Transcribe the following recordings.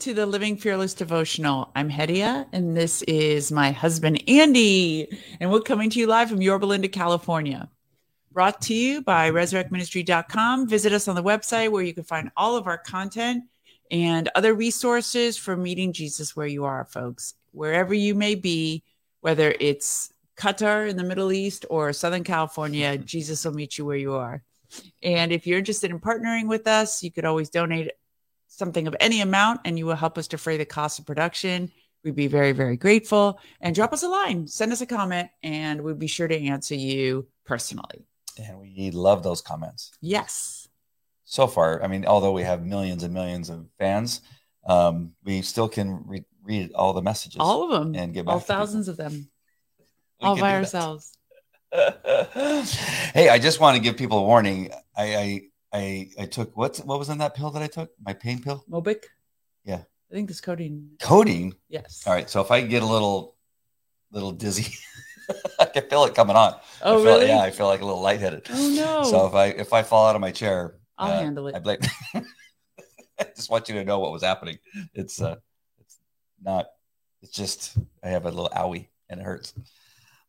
everyone, and welcome to the Living Fearless Devotional. I'm Hedia, and this is my husband, Andy, and we're coming to you live from Yorba Linda, California. Brought to you by resurrectministry.com. Visit us on the website where you can find all of our content and other resources for meeting Jesus where you are, folks. Wherever you may be, whether it's Qatar in the Middle East or Southern California, Jesus will meet you where you are. And if you're interested in partnering with us, you could always donate something of any amount and you will help us defray the cost of production. We'd be very, very grateful. And drop us a line, send us a comment, and we'd be sure to answer you personally. And we love those comments. Yes. So far, I mean, although we have millions and millions of fans, um, we still can re- read all the messages. All of them. And get back all thousands people. of them. We all by ourselves. hey, I just want to give people a warning. I, I I I took what's what was in that pill that I took? My pain pill? Mobic? Yeah. I think this codeine. Codeine. Yes. All right. So if I get a little little dizzy, I can feel it coming on. Oh, I feel, really? Yeah, I feel like a little lightheaded. Oh, no. So if I if I fall out of my chair, I'll uh, handle it. I blame. I just want you to know what was happening. It's uh, it's not. It's just I have a little owie and it hurts.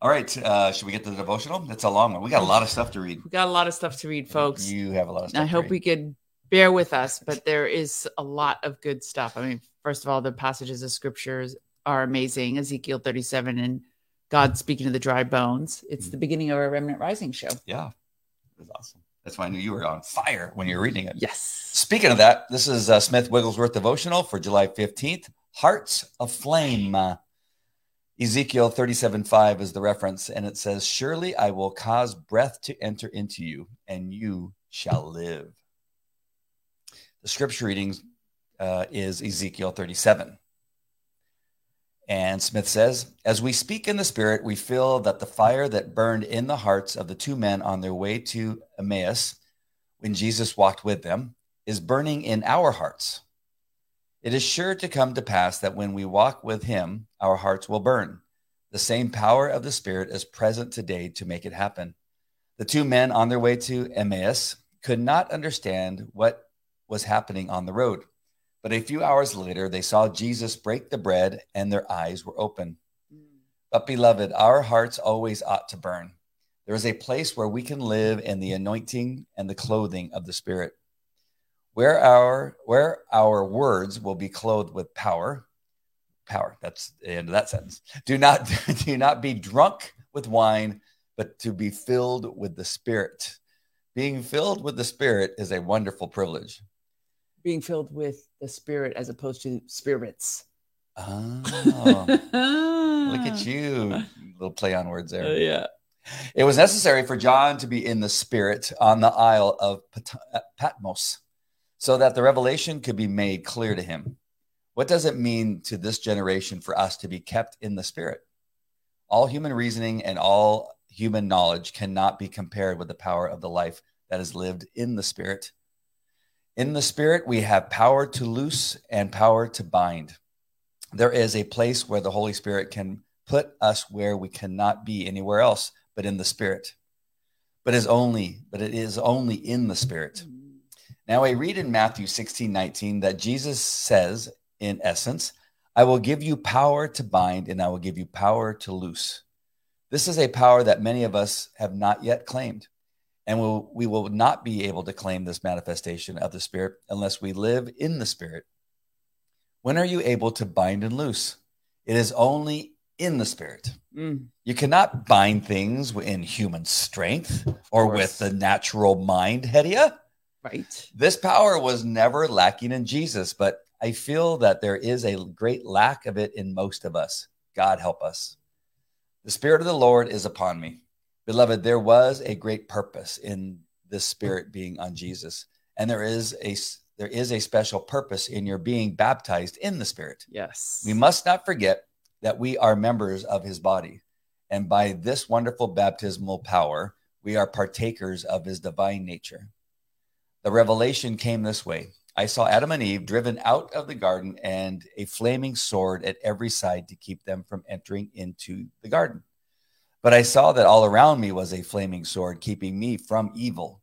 All right, uh, should we get to the devotional? That's a long one. We got a lot of stuff to read. We got a lot of stuff to read, folks. You have a lot of stuff. I hope read. we could bear with us, but there is a lot of good stuff. I mean, first of all, the passages of scriptures are amazing. Ezekiel 37 and God speaking to the dry bones. It's the beginning of our Remnant Rising show. Yeah, it was awesome. That's why I knew you were on fire when you were reading it. Yes. Speaking of that, this is uh, Smith Wigglesworth devotional for July 15th. Hearts of Flame. Ezekiel 37 5 is the reference, and it says, Surely I will cause breath to enter into you, and you shall live. The scripture reading uh, is Ezekiel 37. And Smith says, As we speak in the Spirit, we feel that the fire that burned in the hearts of the two men on their way to Emmaus when Jesus walked with them is burning in our hearts. It is sure to come to pass that when we walk with him, our hearts will burn. The same power of the Spirit is present today to make it happen. The two men on their way to Emmaus could not understand what was happening on the road. But a few hours later, they saw Jesus break the bread and their eyes were open. But, beloved, our hearts always ought to burn. There is a place where we can live in the anointing and the clothing of the Spirit. Where our where our words will be clothed with power, power. That's the end of that sentence. Do not do not be drunk with wine, but to be filled with the Spirit. Being filled with the Spirit is a wonderful privilege. Being filled with the spirit as opposed to spirits. Oh, look at you. Little play on words there. Uh, yeah. It was necessary for John to be in the spirit on the Isle of Pat- Patmos so that the revelation could be made clear to him. What does it mean to this generation for us to be kept in the spirit? All human reasoning and all human knowledge cannot be compared with the power of the life that is lived in the spirit. In the spirit, we have power to loose and power to bind. There is a place where the Holy Spirit can put us where we cannot be anywhere else but in the spirit. But is only, but it is only in the spirit. Now I read in Matthew 16, 19 that Jesus says, in essence, I will give you power to bind and I will give you power to loose. This is a power that many of us have not yet claimed. And we'll, we will not be able to claim this manifestation of the Spirit unless we live in the Spirit. When are you able to bind and loose? It is only in the Spirit. Mm. You cannot bind things in human strength or with the natural mind, Hedia. Right. This power was never lacking in Jesus, but I feel that there is a great lack of it in most of us. God help us. The Spirit of the Lord is upon me. Beloved, there was a great purpose in this Spirit being on Jesus, and there is a there is a special purpose in your being baptized in the Spirit. Yes. We must not forget that we are members of his body. And by this wonderful baptismal power, we are partakers of his divine nature. The revelation came this way I saw Adam and Eve driven out of the garden and a flaming sword at every side to keep them from entering into the garden. But I saw that all around me was a flaming sword keeping me from evil.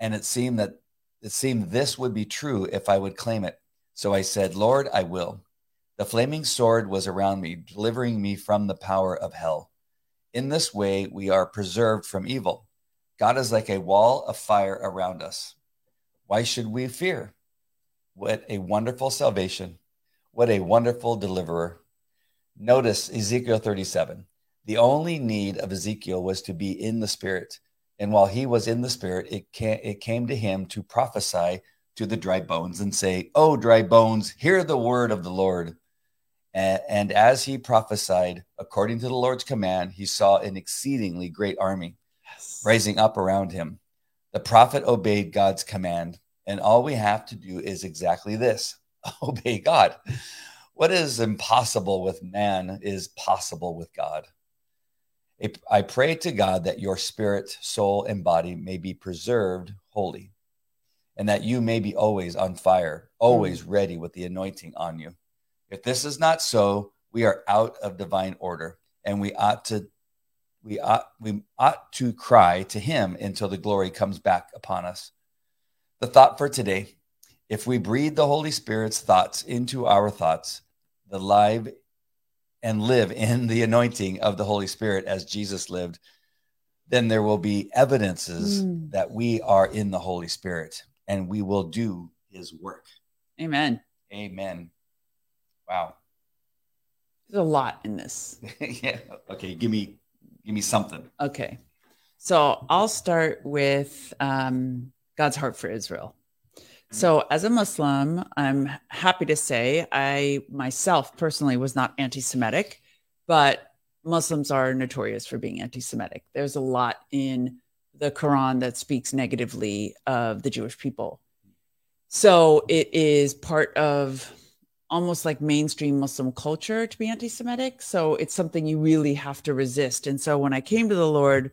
And it seemed that it seemed this would be true if I would claim it. So I said, Lord, I will. The flaming sword was around me, delivering me from the power of hell. In this way, we are preserved from evil. God is like a wall of fire around us. Why should we fear? What a wonderful salvation. What a wonderful deliverer. Notice Ezekiel 37. The only need of Ezekiel was to be in the Spirit. And while he was in the Spirit, it, came, it came to him to prophesy to the dry bones and say, Oh, dry bones, hear the word of the Lord. And, and as he prophesied, according to the Lord's command, he saw an exceedingly great army yes. rising up around him. The prophet obeyed God's command. And all we have to do is exactly this obey God. What is impossible with man is possible with God. I pray to God that your spirit, soul, and body may be preserved holy, and that you may be always on fire, always mm. ready with the anointing on you. If this is not so, we are out of divine order, and we ought to we ought we ought to cry to him until the glory comes back upon us. The thought for today, if we breathe the Holy Spirit's thoughts into our thoughts, the live and live in the anointing of the Holy Spirit as Jesus lived, then there will be evidences mm. that we are in the Holy Spirit and we will do his work. Amen. Amen. Wow. There's a lot in this. yeah. Okay. Give me, give me something. Okay. So I'll start with um, God's heart for Israel. So, as a Muslim, I'm happy to say I myself personally was not anti Semitic, but Muslims are notorious for being anti Semitic. There's a lot in the Quran that speaks negatively of the Jewish people. So, it is part of almost like mainstream Muslim culture to be anti Semitic. So it's something you really have to resist. And so when I came to the Lord,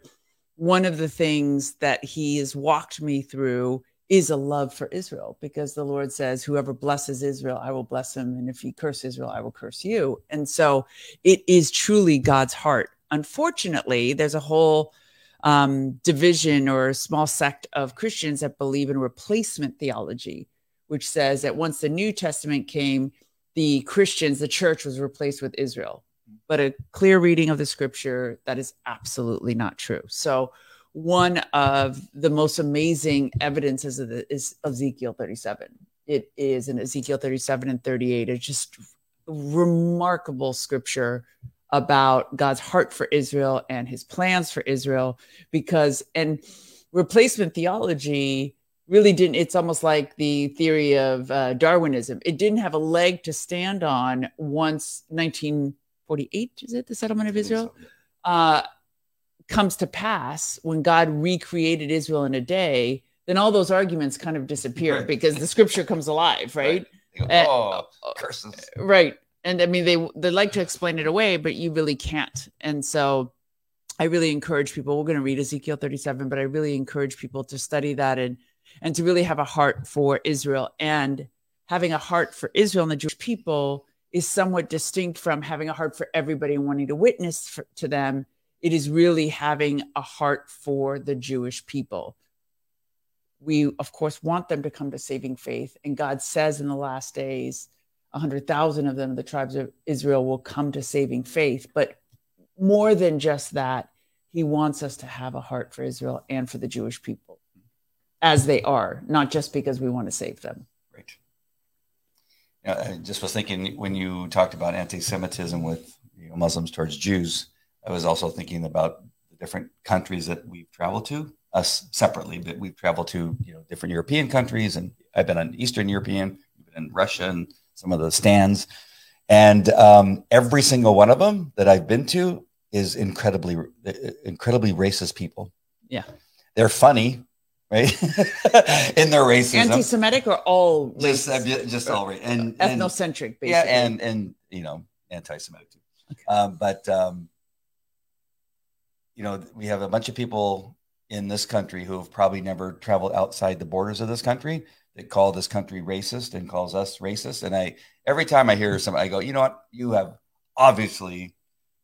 one of the things that He has walked me through is a love for Israel because the Lord says, Whoever blesses Israel, I will bless him. And if he curse Israel, I will curse you. And so it is truly God's heart. Unfortunately, there's a whole um, division or a small sect of Christians that believe in replacement theology, which says that once the New Testament came, the Christians, the church was replaced with Israel. But a clear reading of the scripture, that is absolutely not true. So, one of the most amazing evidences of the, is Ezekiel 37. It is in Ezekiel 37 and 38. It's just remarkable scripture about God's heart for Israel and his plans for Israel because and replacement theology really didn't it's almost like the theory of uh, darwinism it didn't have a leg to stand on once 1948 is it the settlement of israel uh, comes to pass when God recreated Israel in a day, then all those arguments kind of disappear right. because the scripture comes alive, right? right. Oh, uh, curses. Right. And I mean, they they like to explain it away, but you really can't. And so, I really encourage people. We're going to read Ezekiel 37, but I really encourage people to study that and and to really have a heart for Israel. And having a heart for Israel and the Jewish people is somewhat distinct from having a heart for everybody and wanting to witness for, to them it is really having a heart for the Jewish people. We, of course, want them to come to saving faith. And God says in the last days, 100,000 of them, the tribes of Israel, will come to saving faith. But more than just that, he wants us to have a heart for Israel and for the Jewish people as they are, not just because we want to save them. Right. Yeah, I just was thinking when you talked about anti Semitism with you know, Muslims towards Jews, I was also thinking about the different countries that we've traveled to, us separately, but we've traveled to you know different European countries, and I've been in Eastern European, been in Russia, and some of the stands, and um, every single one of them that I've been to is incredibly, incredibly racist people. Yeah, they're funny, right? in their racism, anti-Semitic or all just uh, just all right and ethnocentric, basically. yeah, and and you know anti-Semitic too. Okay. Um, but um, you know, we have a bunch of people in this country who have probably never traveled outside the borders of this country that call this country racist and calls us racist. And I, every time I hear somebody, I go, you know what? You have obviously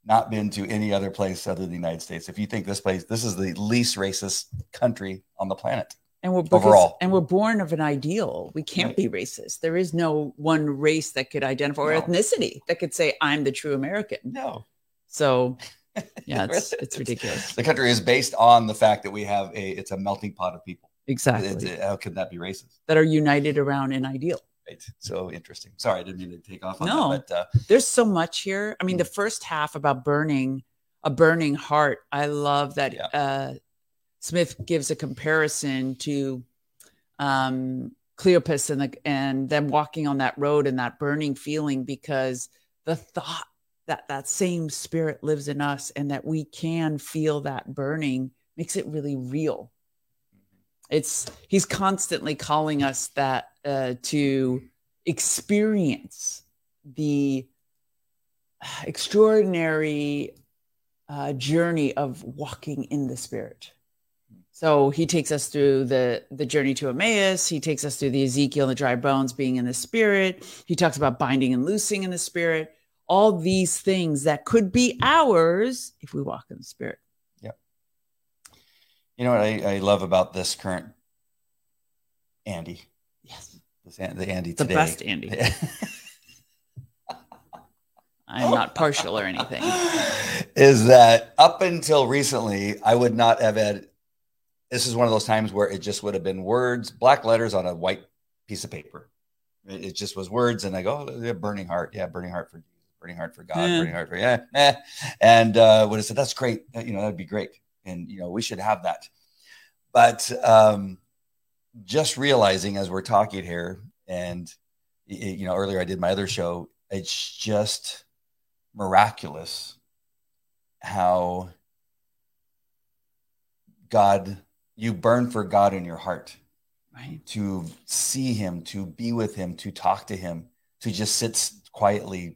not been to any other place other than the United States. If you think this place, this is the least racist country on the planet. And we're because, Overall. and we're born of an ideal. We can't Right. be racist. There is no one race that could identify or No. ethnicity that could say I'm the true American. No. So yeah, it's it's ridiculous. The country is based on the fact that we have a it's a melting pot of people. Exactly. It's- how could that be racist? that are united around an ideal. Right. So interesting. Sorry, I didn't mean to take off on No. that. But uh, There's so much here. I mean, the first half about burning a burning heart. I love that Yeah. uh, Smith gives a comparison to um, Cleopas and the, and them walking on that road and that burning feeling because the thought that that same spirit lives in us and that we can feel that burning makes it really real. It's he's constantly calling us that uh, to experience the extraordinary uh, journey of walking in the spirit. So he takes us through the the journey to Emmaus. He takes us through the Ezekiel and the dry bones being in the spirit. He talks about binding and loosing in the spirit. All these things that could be ours if we walk in the spirit. You know what I, I love about this current Andy, Yes, this the Andy the today. best Andy. I'm not partial or anything. is that up until recently, I would not have had. This is one of those times where it just would have been words, black letters on a white piece of paper. It, it just was words, and I go, oh, yeah, burning heart, yeah, burning heart for Jesus, burning heart for God, Yeah. burning heart for yeah, eh. and uh, would have said that's great, you know, that'd be great, and you know, we should have that. But um, just realizing as we're talking here, and you know, earlier I did my other show, it's just miraculous how God, you burn for God in your heart Right. to see Him, to be with Him, to talk to Him, to just sit quietly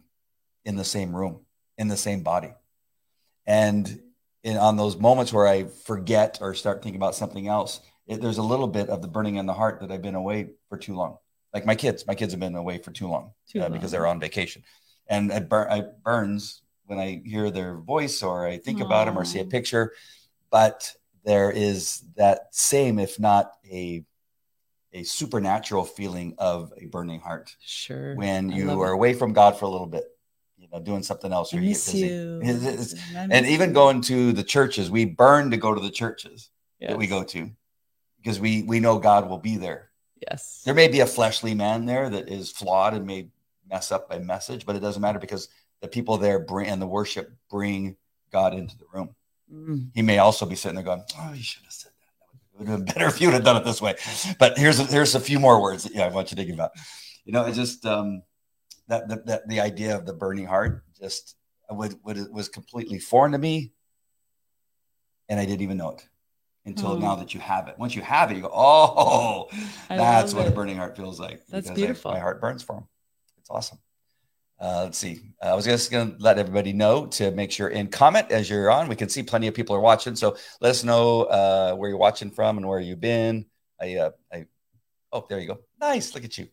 in the same room, in the same body. And in, on those moments where I forget or start thinking about something else, it, there's a little bit of the burning in the heart that I've been away for too long. Like my kids, my kids have been away for too long Too uh, because they're on vacation. And it, bur- it burns when I hear their voice or I think about them or see a picture. But there is that same, if not a a supernatural feeling of a burning heart Sure. when you are it. away from God for a little bit, know, doing something else I or you miss you. It's- it's- I and even you. going to the churches, we burn to go to the churches that we go to because we we know God will be there. Yes. There may be a fleshly man there that is flawed and may mess up a message, but it doesn't matter because the people there bring and the worship bring God into the room. Mm. He may also be sitting there going, "Oh, you should have said that. It would have been better if you would have done it this way." But here's a, here's a few more words that yeah, I want you to think about. You know, it just um, that, that that the idea of the burning heart just would, would was completely foreign to me, and I didn't even know it until Oh. now that you have it. Once you have it, you go, "Oh, I that's what a burning heart feels like." That's because I- beautiful. my heart burns for him. It's awesome. Uh, let's see. Uh, I was just going to let everybody know to make sure and comment as you're on. We can see plenty of people are watching, so let us know uh, where you're watching from and where you've been. I, uh, I, oh, there you go. Nice. Look at you.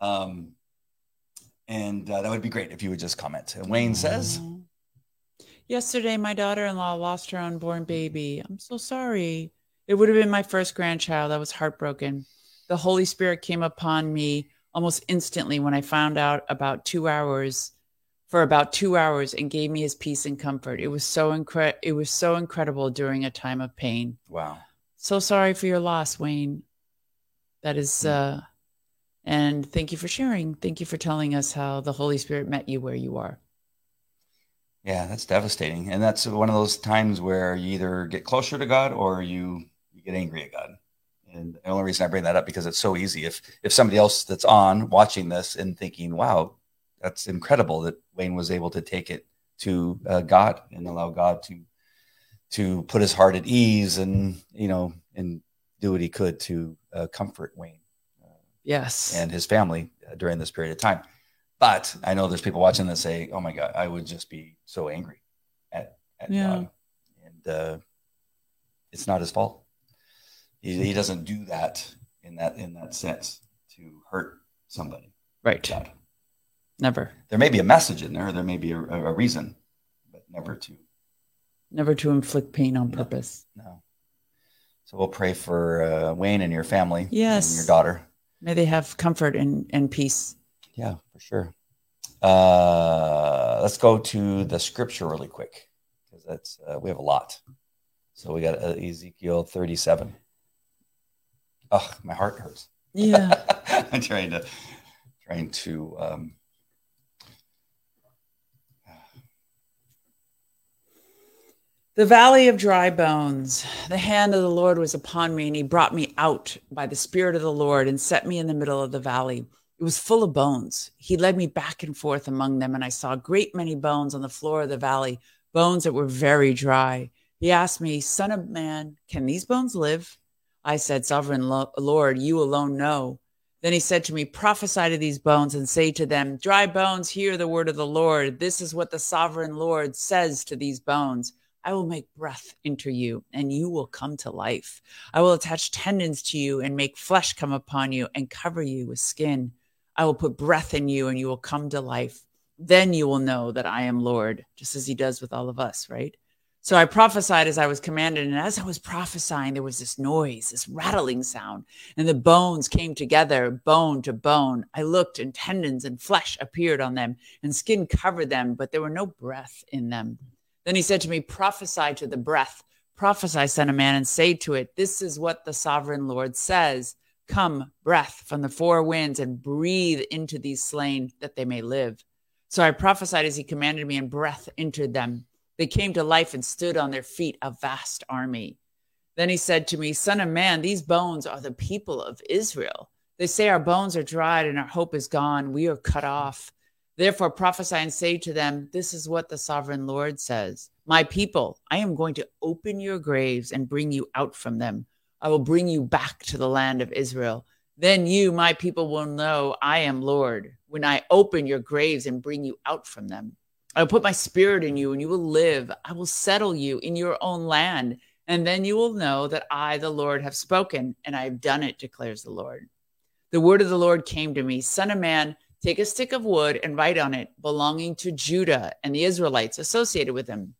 Um, and uh, that would be great if you would just comment. And Wayne says, Yesterday, my daughter in law lost her unborn baby. I'm so sorry. It would have been my first grandchild. I was heartbroken. The Holy Spirit came upon me almost instantly when I found out about two hours for about two hours and gave me his peace and comfort. It was so incre- it was so incredible during a time of pain. "Wow, So sorry for your loss, Wayne. That is Hmm. uh and thank you for sharing. Thank you for telling us how the Holy Spirit met you where you are. yeah, that's devastating." And that's one of those times where you either get closer to God or you you get angry at God. And the only reason I bring that up because it's so easy. If if somebody else that's on watching this and thinking, "Wow, that's incredible that Wayne was able to take it to uh, God and allow God to to put his heart at ease and you know and do what he could to uh, comfort Wayne Yes. and his family uh, during this period of time." But I know there's people watching that say, "Oh my God, I would just be so angry at, at Yeah. God," and uh, it's not his fault. He, he doesn't do that in that in that sense to hurt somebody. right. God. Never. There may be a message in there. There may be a, a reason, but never to Never to inflict pain on No. purpose. no. So we'll pray for uh, Wayne and your family. Yes. And your daughter. May they have comfort and, and peace. Yeah, for sure. Uh, let's go to the scripture really quick because that's uh, we have a lot. So we got uh, Ezekiel 37. Oh, my heart hurts. Yeah. I'm trying to trying to um, The valley of dry bones. The hand of the Lord was upon me, and he brought me out by the Spirit of the Lord and set me in the middle of the valley. It was full of bones. He led me back and forth among them, and I saw a great many bones on the floor of the valley, bones that were very dry. He asked me, Son of man, can these bones live? I said, Sovereign Lord, you alone know. Then he said to me, Prophesy to these bones and say to them, Dry bones, hear the word of the Lord. This is what the sovereign Lord says to these bones. I will make breath into you and you will come to life. I will attach tendons to you and make flesh come upon you and cover you with skin. I will put breath in you and you will come to life. Then you will know that I am Lord, just as he does with all of us, right? So I prophesied as I was commanded. And as I was prophesying, there was this noise, this rattling sound, and the bones came together, bone to bone. I looked, and tendons and flesh appeared on them, and skin covered them, but there were no breath in them. Then he said to me, Prophesy to the breath, prophesy, son of man, and say to it, This is what the sovereign Lord says Come, breath from the four winds, and breathe into these slain that they may live. So I prophesied as he commanded me, and breath entered them. They came to life and stood on their feet, a vast army. Then he said to me, Son of man, these bones are the people of Israel. They say, Our bones are dried and our hope is gone. We are cut off. Therefore, prophesy and say to them, This is what the sovereign Lord says My people, I am going to open your graves and bring you out from them. I will bring you back to the land of Israel. Then you, my people, will know I am Lord when I open your graves and bring you out from them. I will put my spirit in you and you will live. I will settle you in your own land. And then you will know that I, the Lord, have spoken and I have done it, declares the Lord. The word of the Lord came to me Son of man, Take a stick of wood and write on it, belonging to Judah and the Israelites associated with him.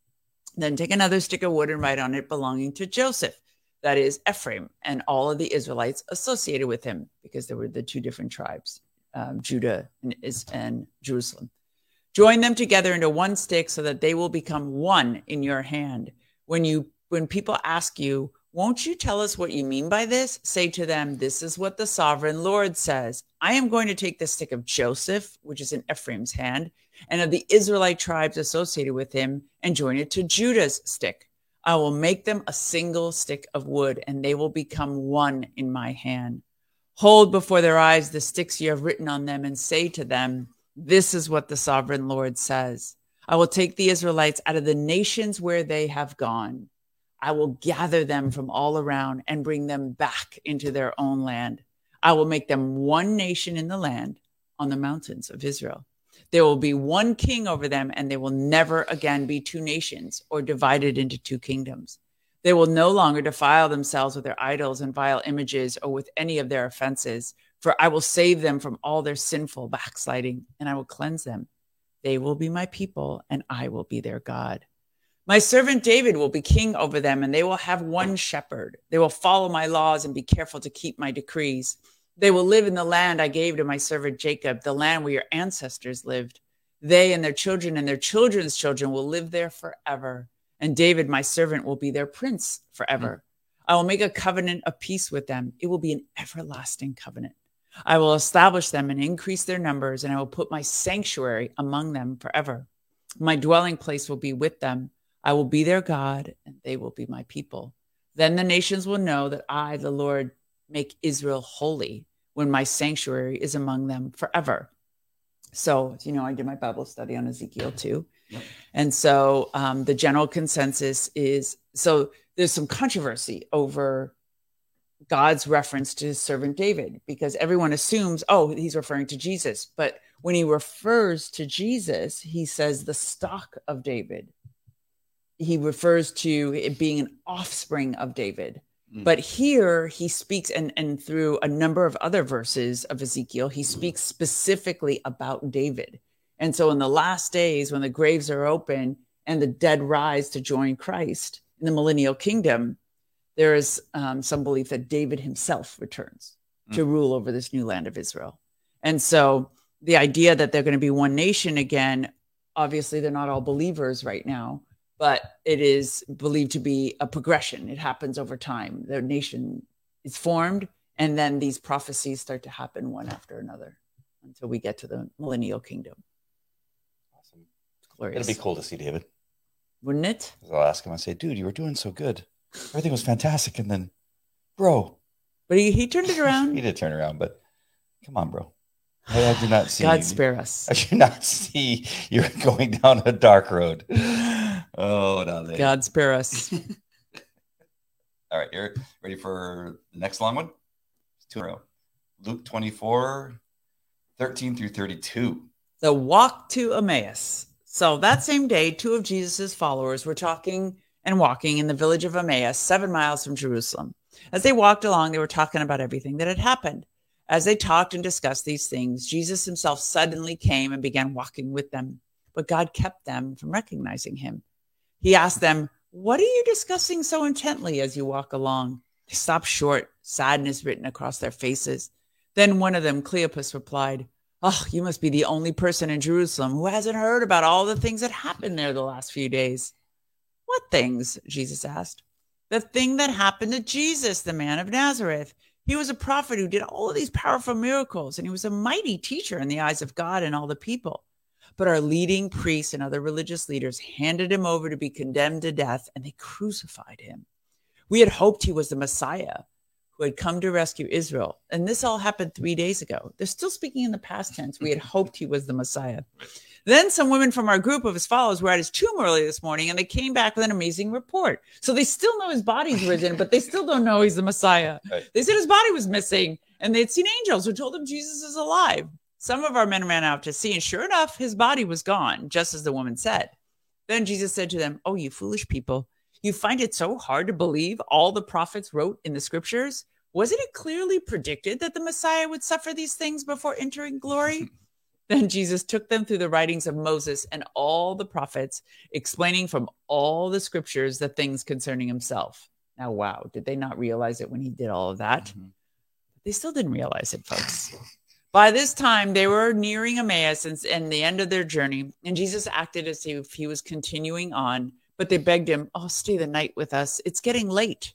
Then take another stick of wood and write on it, belonging to Joseph, that is Ephraim, and all of the Israelites associated with him, because there were the two different tribes, um, Judah and, and Jerusalem. Join them together into one stick so that they will become one in your hand. When you when people ask you, won't you tell us what you mean by this? Say to them, This is what the sovereign Lord says. I am going to take the stick of Joseph, which is in Ephraim's hand, and of the Israelite tribes associated with him, and join it to Judah's stick. I will make them a single stick of wood, and they will become one in my hand. Hold before their eyes the sticks you have written on them, and say to them, This is what the sovereign Lord says. I will take the Israelites out of the nations where they have gone I will gather them from all around and bring them back into their own land. I will make them one nation in the land on the mountains of Israel. There will be one king over them, and they will never again be two nations or divided into two kingdoms. They will no longer defile themselves with their idols and vile images or with any of their offenses, for I will save them from all their sinful backsliding, and I will cleanse them. They will be my people, and I will be their God. My servant David will be king over them, and they will have one shepherd. They will follow my laws and be careful to keep my decrees. They will live in the land I gave to my servant Jacob, the land where your ancestors lived. They and their children and their children's children will live there forever. And David, my servant, will be their prince forever. I will make a covenant of peace with them. It will be an everlasting covenant. I will establish them and increase their numbers, and I will put my sanctuary among them forever. My dwelling place will be with them I will be their God, and they will be my people. Then the nations will know that I, the Lord, make Israel holy when my sanctuary is among them forever. So, you know, I did my Bible study on Ezekiel too. Yep. And so um, the general consensus is so there's some controversy over God's reference to his servant David because everyone assumes, oh, he's referring to Jesus. But when he refers to Jesus, he says the stock of David he refers to it being an offspring of David. Mm. But here he speaks, and, and through a number of other verses of Ezekiel, he speaks specifically about David. And so in the last days, when the graves are open and the dead rise to join Christ in the millennial kingdom, there is um, some belief that David himself returns mm. to rule over this new land of Israel. And so the idea that they're going to be one nation again, obviously, they're not all believers right now, but it is believed to be a progression. It happens over time. The nation is formed, and then these prophecies start to happen one after another until we get to the millennial kingdom. Awesome. It's glorious. It'd be cool to see David. Wouldn't it? I'll ask him, I say, dude, you were doing so good. Everything was fantastic. And then, bro. But he, he turned it around. he did turn around, but come on, bro. I, I do not see. God spare us. I do not see you're going down a dark road. Oh, no. They... God spare us. All right. You're ready for the next long one? Two in a row. Luke 24, 13 through 32. The walk to Emmaus. So that same day, two of Jesus's followers were talking and walking in the village of Emmaus, seven miles from Jerusalem. As they walked along, they were talking about everything that had happened. As they talked and discussed these things, Jesus himself suddenly came and began walking with them, but God kept them from recognizing him. He asked them, What are you discussing so intently as you walk along? They stopped short, sadness written across their faces. Then one of them, Cleopas, replied, Oh, you must be the only person in Jerusalem who hasn't heard about all the things that happened there the last few days. What things? Jesus asked. The thing that happened to Jesus, the man of Nazareth. He was a prophet who did all of these powerful miracles, and he was a mighty teacher in the eyes of God and all the people. But our leading priests and other religious leaders handed him over to be condemned to death, and they crucified him. We had hoped he was the Messiah who had come to rescue Israel. And this all happened three days ago. They're still speaking in the past tense. We had hoped he was the Messiah. Then some women from our group of his followers were at his tomb early this morning and they came back with an amazing report. So they still know his body's risen, but they still don't know he's the Messiah. Right. They said his body was missing and they had seen angels who told them Jesus is alive. Some of our men ran out to see, and sure enough, his body was gone, just as the woman said. Then Jesus said to them, Oh, you foolish people. You find it so hard to believe all the prophets wrote in the scriptures? Wasn't it clearly predicted that the Messiah would suffer these things before entering glory? then Jesus took them through the writings of Moses and all the prophets, explaining from all the scriptures the things concerning himself. Now, wow, did they not realize it when he did all of that? Mm-hmm. They still didn't realize it, folks. By this time, they were nearing Emmaus and, and the end of their journey, and Jesus acted as if he was continuing on but they begged him, Oh, stay the night with us. It's getting late.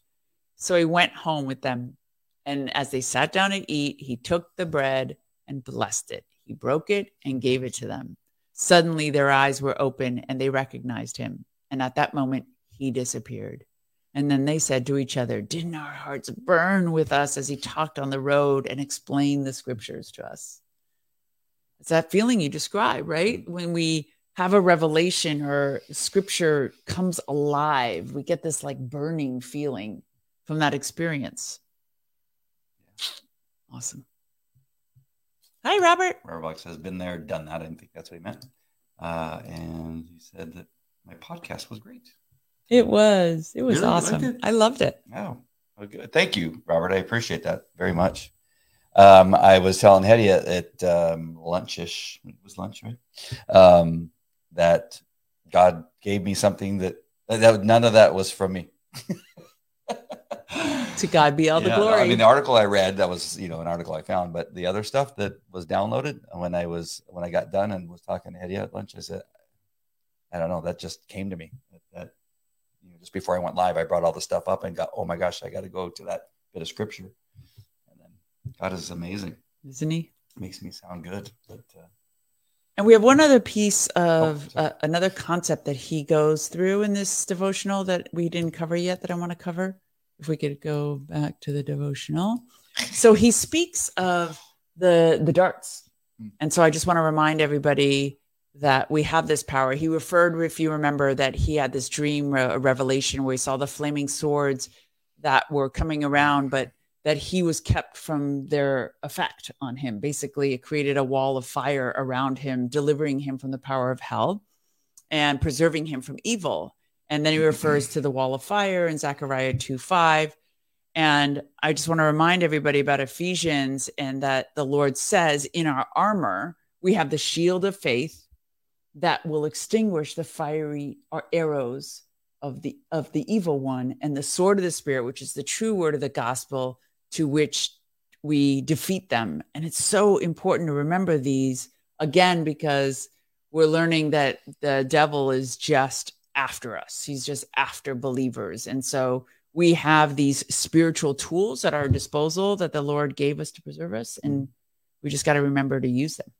So he went home with them. And as they sat down and eat, he took the bread and blessed it. He broke it and gave it to them. Suddenly their eyes were open and they recognized him. And at that moment, he disappeared. And then they said to each other, Didn't our hearts burn with us as he talked on the road and explained the scriptures to us? It's that feeling you describe, right? When we have a revelation or scripture comes alive. We get this like burning feeling from that experience. Awesome. Hi, Robert. Robert has been there, done that. I think that's what he meant. Uh, and he said that my podcast was great. It was. It was really awesome. It? I loved it. Oh, well, good. Thank you, Robert. I appreciate that very much. Um, I was telling Hetty at, at um, lunchish. It was lunch, right? Um, that God gave me something that that none of that was from me. to God be all yeah, the glory. I mean, the article I read that was you know an article I found, but the other stuff that was downloaded when I was when I got done and was talking to Eddie at lunch, I said, I don't know, that just came to me. That, that you know, just before I went live, I brought all the stuff up and got, oh my gosh, I got to go to that bit of scripture. And then God is amazing, isn't He? Makes me sound good, but. Uh, and we have one other piece of oh, uh, another concept that he goes through in this devotional that we didn't cover yet that I want to cover. If we could go back to the devotional. So he speaks of the the darts. Hmm. And so I just want to remind everybody that we have this power. He referred, if you remember, that he had this dream, a revelation where he saw the flaming swords that were coming around, but that he was kept from their effect on him. Basically, it created a wall of fire around him, delivering him from the power of hell and preserving him from evil. And then he mm-hmm. refers to the wall of fire in Zechariah 2 5. And I just want to remind everybody about Ephesians and that the Lord says in our armor, we have the shield of faith that will extinguish the fiery uh, arrows of the of the evil one and the sword of the spirit which is the true word of the gospel to which we defeat them. And it's so important to remember these again because we're learning that the devil is just after us. He's just after believers. And so we have these spiritual tools at our disposal that the lord gave us to preserve us and mm. we just got to remember to use them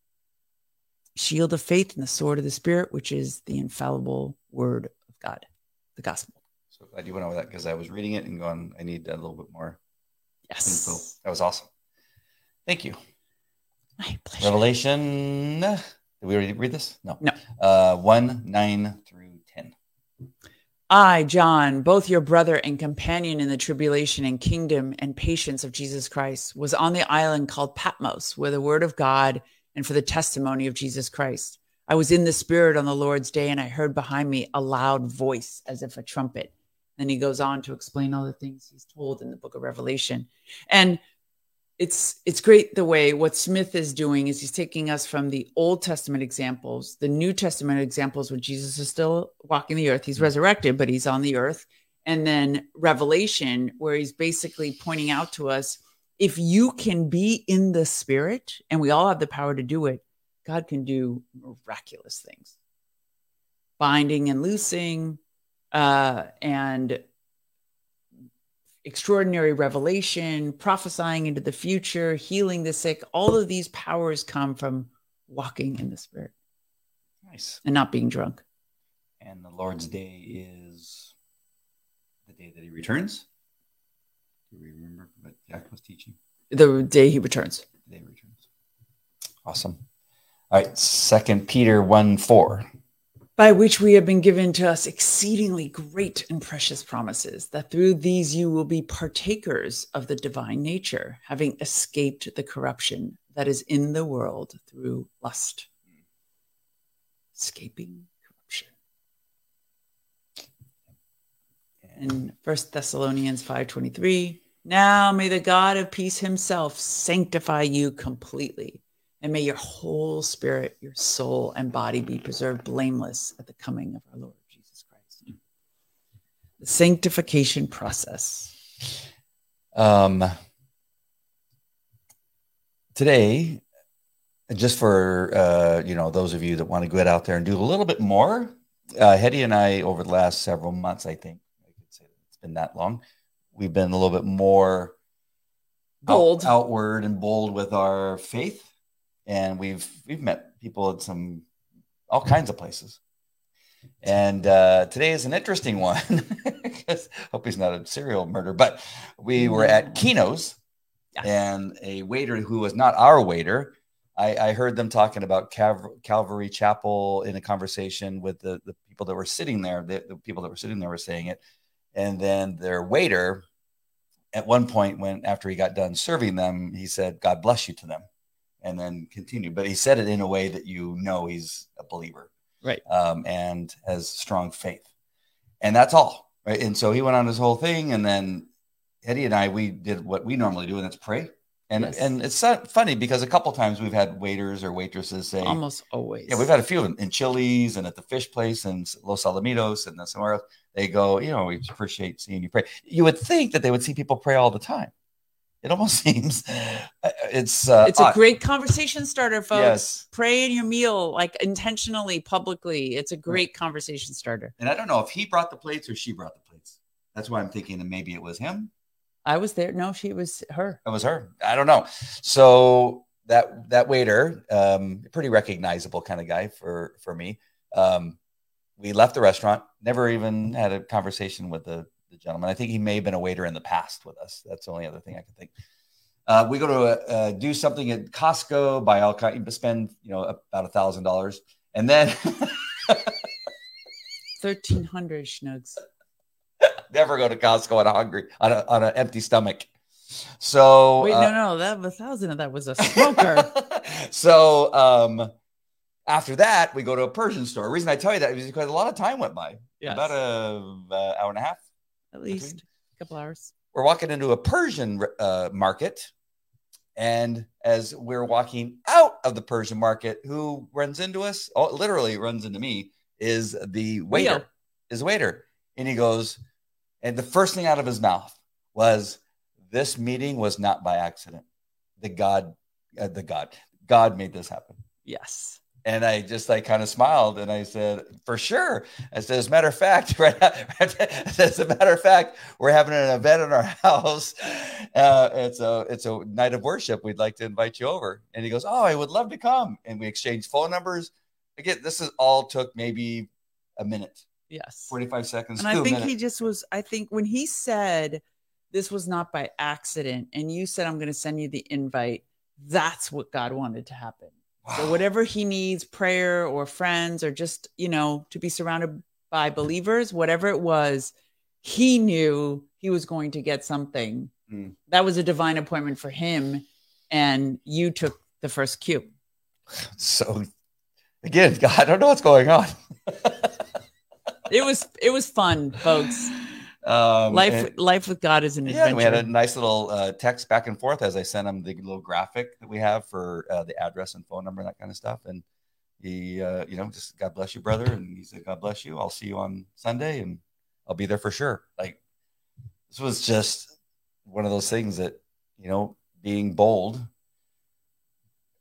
shield of faith and the sword of the spirit which is the infallible word of god the gospel So glad you went over that because I was reading it and going, I need a little bit more yes info. That was awesome. Thank you. my pleasure Revelation. Did we already read this? No. No. Uh, 1, 9 through 10. I, John, both your brother and companion in the tribulation and kingdom and patience of Jesus Christ, was on the island called Patmos, where the word of God and for the testimony of Jesus Christ. I was in the spirit on the Lord's day, and I heard behind me a loud voice as if a trumpet. Then he goes on to explain all the things he's told in the book of Revelation. And it's it's great the way what Smith is doing is he's taking us from the Old Testament examples, the New Testament examples when Jesus is still walking the earth. He's mm-hmm. resurrected, but he's on the earth. And then Revelation, where he's basically pointing out to us if you can be in the spirit, and we all have the power to do it, God can do miraculous things. Binding and loosing, uh, and extraordinary revelation, prophesying into the future, healing the sick. All of these powers come from walking in the spirit Nice. and not being drunk. And the Lord's day is the day that he returns. Do we remember what Jack was teaching? The day he returns. The day he returns. Awesome. All right. Second Peter 1 4. by which we have been given to us exceedingly great and precious promises, that through these you will be partakers of the divine nature, having escaped the corruption that is in the world through lust. Escaping corruption. In First Thessalonians 5:23, now may the God of peace himself sanctify you completely and may your whole spirit, your soul, and body be preserved blameless at the coming of our Lord Jesus Christ. The sanctification process. Um, today, just for uh, you know those of you that want to get out there and do a little bit more, uh, Hetty and I over the last several months, I think I could say it's been that long. We've been a little bit more out- Bold. outward and bold with our faith, and we've we've met people at some all kinds of places. And uh, today is an interesting one. 'Cause- hope he's not a serial murder, but we were at Keno's Yes. and a waiter who was not our waiter. I, I heard them talking about Calv- Calvary Chapel in a conversation with the, the people that were sitting there. The, the people that were sitting there were saying it. And then their waiter, at one point, when after he got done serving them, he said, God bless you to them, and then continued. But he said it in a way that you know he's a believer Right. um, and has strong faith. And that's all. Right. And so he went on his whole thing. And then Eddie and I, we did what we normally do, and that's pray. And Yes. and it's funny because a couple times we've had waiters or waitresses say, Almost always. yeah, we've had a few in, in Chili's and at the fish place and Los Alamitos and then somewhere else. They go, you know, we appreciate seeing you pray. You would think that they would see people pray all the time. It almost seems uh, it's uh, it's a odd. great conversation starter, folks. Yes. Pray in your meal, like intentionally, publicly. It's a great conversation starter. And I don't know if he brought the plates or she brought the plates. That's why I'm thinking that maybe it was him. I was there. No, she was her. It was her. I don't know. So that that waiter, um, pretty recognizable kind of guy for for me. Um, we left the restaurant. Never even had a conversation with the, the gentleman. I think he may have been a waiter in the past with us. That's the only other thing I can think. Uh, we go to uh, do something at Costco, buy all kind, spend you know about a thousand dollars, and then Thirteen hundred schnugs. Never go to Costco on a hungry on a on an empty stomach. So Wait, uh, no, no, that a thousand of that was a smoker. so um after that we go to a persian store the reason i tell you that is because a lot of time went by Yes. about a uh, hour and a half At least a couple hours. we're walking into a persian uh, market and as we're walking out of the persian market who runs into us oh literally runs into me is the waiter Leo. is the waiter and he goes, and the first thing out of his mouth was, "This meeting was not by accident. The God, uh, the God, God made this happen." Yes. And I just like kind of smiled and I said, for sure. I said, as a matter of fact, right, as a matter of fact, we're having an event in our house. Uh, it's a it's a night of worship. We'd like to invite you over. And he goes, Oh, I would love to come. And we exchanged phone numbers. Again, this is all took maybe a minute, Yes. 45 seconds. And I to a think minute. he just was, I think when he said this was not by accident, and you said, I'm going to send you the invite, that's what God wanted to happen. So, whatever he needs, prayer or friends, or just, you know, to be surrounded by believers, whatever it was, he knew he was going to get something. Mm. That was a divine appointment for him. And you took the first cue. So again, God, I don't know what's going on. It was, it was fun, folks. Um, Life, and- life with God is an Yeah, adventure. and we had a nice little uh, text back and forth as I sent him the little graphic that we have for uh, the address and phone number and that kind of stuff. And he, uh, you know, just God bless you, brother. And he said, God bless you. I'll see you on Sunday, and I'll be there for sure. Like this was just one of those things that you know, being bold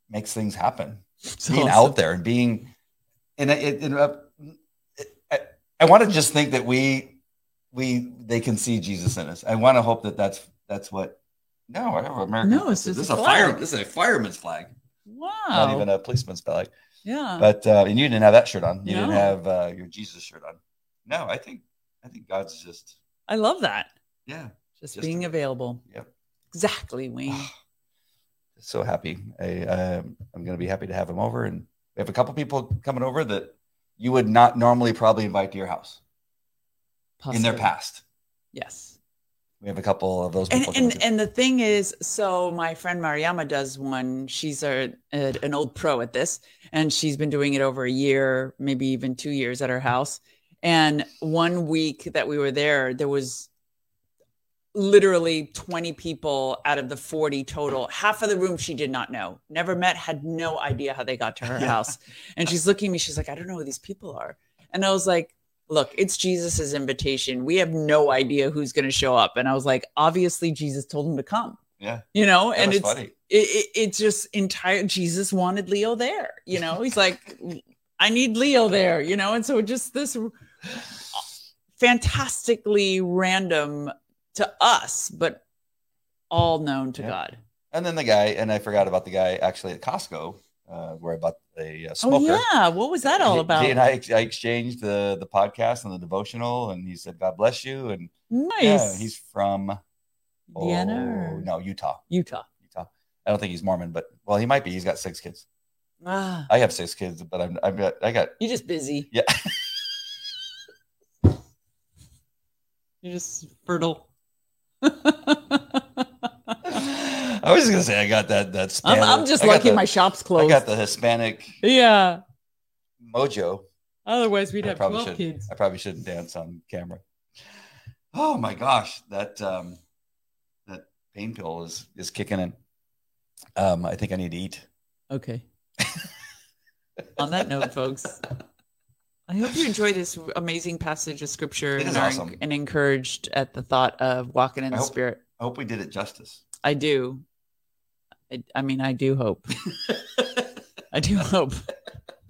makes things happen. It's being awesome. out there and being, and it, I, I want to just think that we we they can see Jesus in us. I want to hope that that's that's what. No, I have American. No, it's this is a a fire. This is a fireman's flag, Wow. not even a policeman's flag. yeah. But uh, and you didn't have that shirt on. You didn't have uh, your Jesus shirt on. No, I think I think God's just I love that. yeah. Just, Just being a- available. Yep. Exactly, Wayne. So happy. I um, I'm going to be happy to have him over, and we have a couple people coming over that you would not normally probably invite to your house in their past. Yes. We have a couple of those And people. and and the thing is, so my friend Mariama does one. She's a, a an old pro at this, and she's been doing it over a year, maybe even two years at her house. And one week that we were there, there was literally 20 people out of the 40 total. Half of the room she did not know, never met, had no idea how they got to her Yeah. house. And she's looking at me, she's like, I don't know who these people are. And I was like, look, it's Jesus's invitation. We have no idea who's going to show up. And I was like, obviously Jesus told him to come, yeah, you know, that and it's, funny. it, it, it's just entire Jesus wanted Leo there, you know, he's like, I need Leo there, you know, and so just this fantastically random to us, but all known to Yeah. God. And then the guy, and I forgot about the guy actually at Costco, uh, where I bought a uh, Oh smoker. yeah, what was that all about? He and I, I exchanged the the podcast and the devotional, and he said, "God bless you." And nice. yeah, he's from oh, or no Utah. Utah. Utah. I don't think he's Mormon, but well, he might be. He's got six kids. Ah, I have six kids, but I'm I've got I got you're just busy. yeah. You're just fertile. I was gonna say I got that that. I'm, I'm just I lucky the- my shop's closed. I got the Hispanic yeah. mojo. Otherwise, we'd I have 12 should. kids. I probably shouldn't dance on camera. Oh my gosh, that um, that pain pill is is kicking in. Um, I think I need to eat. Okay. On that note, folks, I hope you enjoy this amazing passage of scripture is and are awesome. and encouraged at the thought of walking in I the hope- spirit. I hope we did it justice. I do. I, I mean, I do hope. I do hope.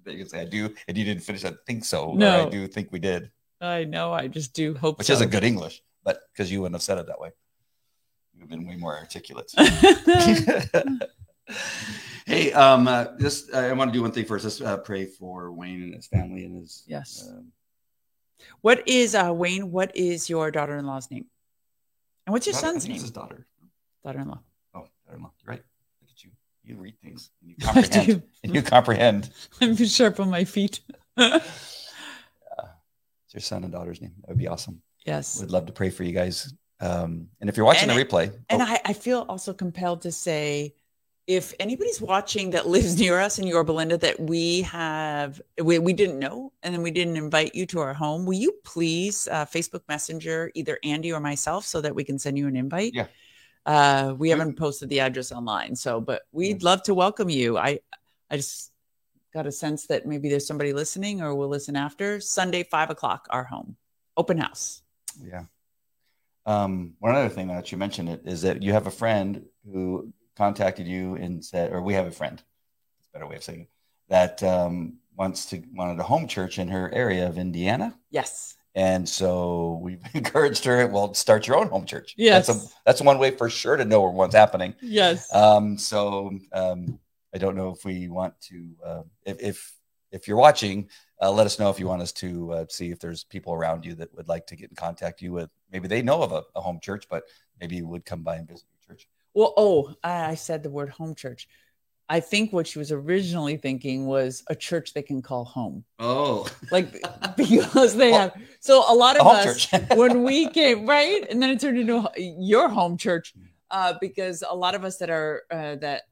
you can say I do, and you didn't finish. I think so. No. I do think we did, I know. I just do hope. which so. isn't good English, but because you wouldn't have said it that way, you've been way more articulate. hey, um, uh, just I want to do one thing first. Let's uh, pray for Wayne and his family and his Yes. um, what is uh Wayne? What is your daughter-in-law's name? And what's your daughter- son's name? his daughter. Daughter-in-law. Oh, daughter-in-law. You're right. Look at you. You read things. And you comprehend. and you comprehend. I'm sharp on my feet. It's your son and daughter's name. That would be awesome. yes. We'd love to pray for you guys. Um, and if you're watching And the replay, And oh, I, I feel also compelled to say if anybody's watching that lives near us in Yorba Linda that we have we, we didn't know and then we didn't invite you to our home, will you please uh, Facebook Messenger either Andy or myself so that we can send you an invite? Yeah. Uh, we haven't posted the address online, so but we'd love to welcome you. I I just got a sense that maybe there's somebody listening or we'll listen after Sunday five o'clock our home. open house. Yeah. Um, one other thing that you mentioned it is that you have a friend who contacted you and said, or we have a friend, that's a better way of saying it, that um, wants to wanted a home church in her area of Indiana. Yes. And so we've encouraged her, well, start your own home church. Yes. That's, a, that's one way for sure to know where one's happening. Yes. Um, so um, I don't know if we want to, uh, if, if, if you're watching, uh, let us know if you want us to uh, see if there's people around you that would like to get in contact you with. Maybe they know of a, a home church, but maybe you would come by and visit. Well, oh, I said the word home church. I think what she was originally thinking was a church they can call home. Oh, Like because they Well, have so a lot of us when we came right and then it turned into your home church uh, because a lot of us that are uh, that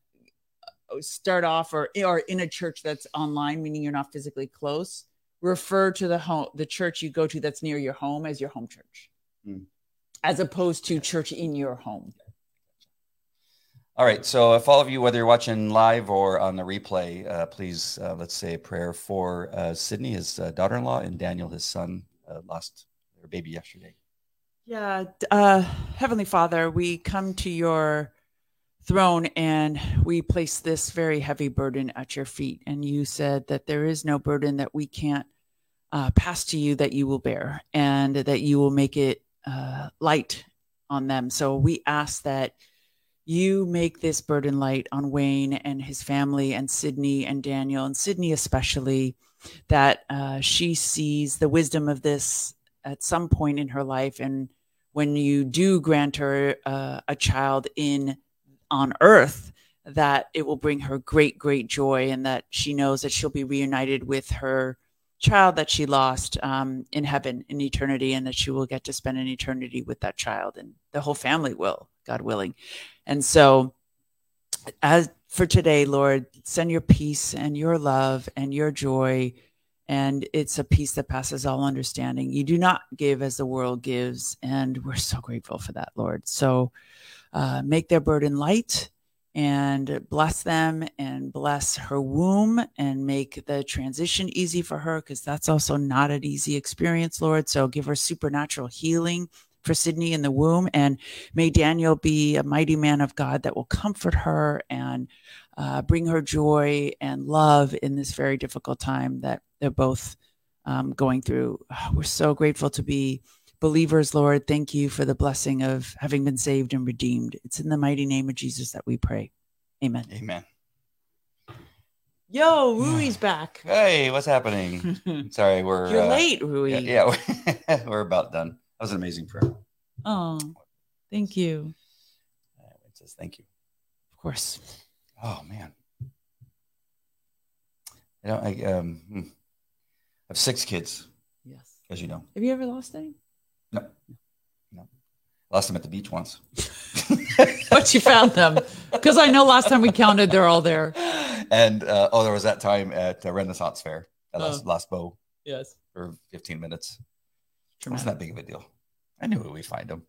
start off or are in a church that's online meaning you're not physically close refer to the home the church you go to that's near your home as your home church Hmm. as opposed to church in your home All right. So, if all of you, whether you're watching live or on the replay, uh, please uh, let's say a prayer for uh, Sydney, his uh, daughter-in-law, and Daniel, his son, uh, lost their baby yesterday. Yeah, uh, Heavenly Father, we come to your throne and we place this very heavy burden at your feet. And you said that there is no burden that we can't pass to you that you will bear and that you will make it light on them. So we ask that you make this burden light on Wayne and his family and Sydney and Daniel and Sydney especially that uh, she sees the wisdom of this at some point in her life. And when you do grant her uh, a child in on earth that it will bring her great great joy and that she knows that she'll be reunited with her child that she lost um, in heaven in eternity and that she will get to spend an eternity with that child. And the whole family will god willing and so as for today lord send your peace and your love and your joy and it's a peace that passes all understanding. You do not give as the world gives, and we're so grateful for that, Lord. So uh, make their burden light and bless them and bless her womb and make the transition easy for her because that's also not an easy experience, Lord. So give her supernatural healing Sydney in the womb, and may Daniel be a mighty man of God that will comfort her and uh, bring her joy and love in this very difficult time that they're both um, going through. We're so grateful to be believers, Lord. Thank you for the blessing of having been saved and redeemed. It's in the mighty name of Jesus that we pray. Amen. Amen. Yo, Rui's back. Hey, what's happening? Sorry, we're You're uh, late, Rui. Yeah, yeah we're about done. That was an amazing prayer. Oh, thank you. Uh, It says thank you. Of course. Oh man. I don't. I um. hmm. I have six kids, Yes. as you know. Have you ever lost any? No, no. Lost them at the beach once. But you found them because I know last time we counted, they're all there. and uh, oh, there was that time at uh, Renaissance Fair at Oh. Las, Las Bow Yes. for 15 minutes. It Traumatic. wasn't that big of a deal. I knew we'd find them.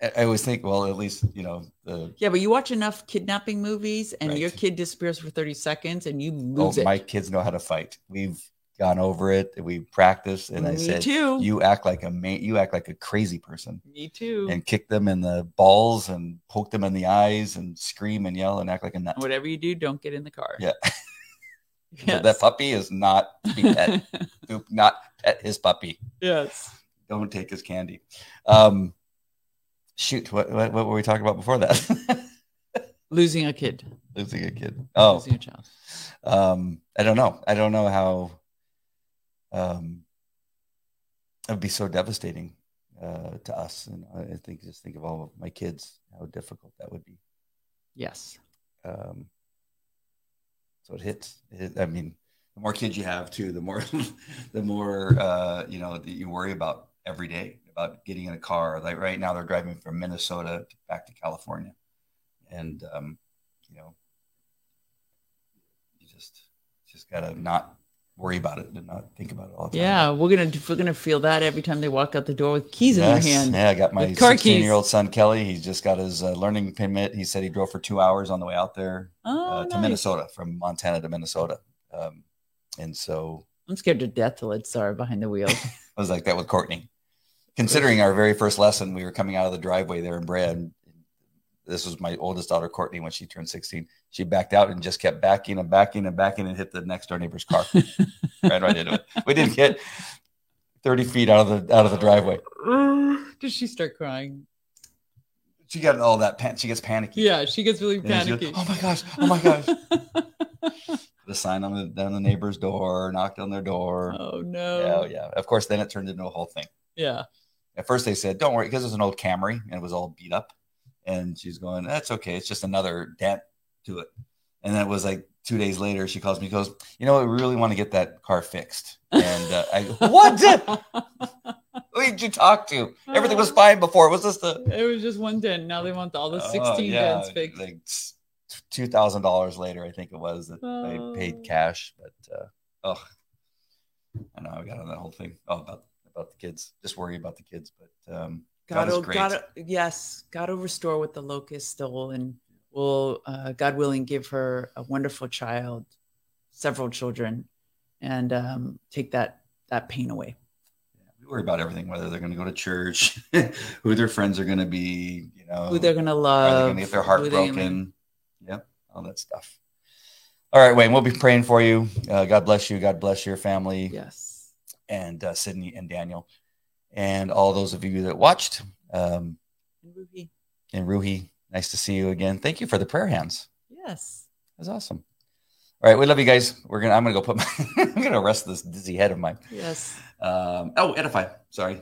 I, always think, well, at least you know the Yeah, but you watch enough kidnapping movies and Right. your kid disappears for 30 seconds and you oh, lose it. my kids know how to fight. We've gone over it. We practiced, and I said, too. "You act like a man. you act like a crazy person." Me too. and kick them in the balls and poke them in the eyes and scream and yell and act like a nut. Whatever you do, don't get in the car. Yeah. Yes. That puppy is not to be pet. Do not pet his puppy. yes. Don't take his candy. Um, shoot, what, what what were we talking about before that? Losing a kid. Losing a kid. Oh, Losing a child. um, I don't know. I don't know how. Um, it would be so devastating uh, to us, and I think just think of all of my kids, how difficult that would be. Yes. um, so it hits. It, I mean, the more kids you have, too, the more, the more uh, you know that you worry about every day about getting in a car. Like right now, they're driving from Minnesota to, back to California, and um, you know, you just just gotta not worry about it and not think about it all the time. Yeah, we're gonna we're gonna feel that every time they walk out the door with keys Yes. in their hand. Yeah, I got my 16 year old son Kelly. He's just got his uh, learning permit. He said he drove for two hours on the way out there Oh, uh, to. Minnesota from Montana to Minnesota. Um, and so I'm scared to death to let Sarah behind the wheel. I was like that with Courtney. Considering our very first lesson, we were coming out of the driveway there in Brad. This was my oldest daughter, Courtney, when she turned 16. She backed out and just kept backing and backing and backing and hit the next door neighbor's car. right, right into it. We didn't get 30 feet out of the out of the driveway. Did she start crying? She got all that pan- she gets panicky. Yeah, she gets really And then she panicky. goes, oh my gosh, oh my gosh. the sign on the down the neighbor's door, knocked on their door. oh Yeah, no. yeah. Of course, then it turned into a whole thing. Yeah. At first, they said, "Don't worry," because it was an old Camry and it was all beat up. And she's going, "That's okay. It's just another dent to it." And then it was like two days later, she calls me, goes, "You know, we really want to get that car fixed." And uh, I, what? Who did you talk to? Everything was fine before. It was just the It was just one dent. Now they want all the Oh, 16 yeah, dents fixed. Like two thousand dollars later, I think it was that Oh. I paid cash. But uh, oh, I know I got on that whole thing. Oh, about about the kids. Just worry about the kids. But um, God, God, great. Yes, God will restore what the locust stole, and will, uh, God willing, give her a wonderful child, several children, and um, take that that pain away. Yeah, we worry about everything, whether they're going to go to church, who their friends are going to be, you know, Who they're gonna are they love? going to get their heart who they're gonna- broken? Yep, all that stuff. All right, Wayne, we'll be praying for you. Uh, God bless you. God bless your family. Yes. And uh, Sydney and Daniel, and all those of you that watched. Um, And Ruby. and Ruhi, nice to see you again. Thank you for the prayer hands. Yes. That's awesome. All right, we love you guys. We're gonna. I'm gonna go put my. I'm gonna rest this dizzy head of mine. Yes. Um, oh, edify. Sorry.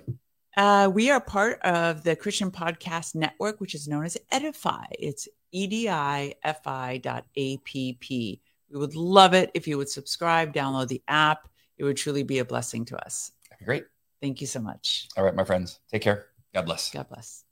Uh, we are part of the Christian Podcast Network, which is known as Edify. It's E edify dot app. We would love it if you would subscribe, download the app. It would truly be a blessing to us. Great. Thank you so much. All right, my friends. Take care. God bless. God bless.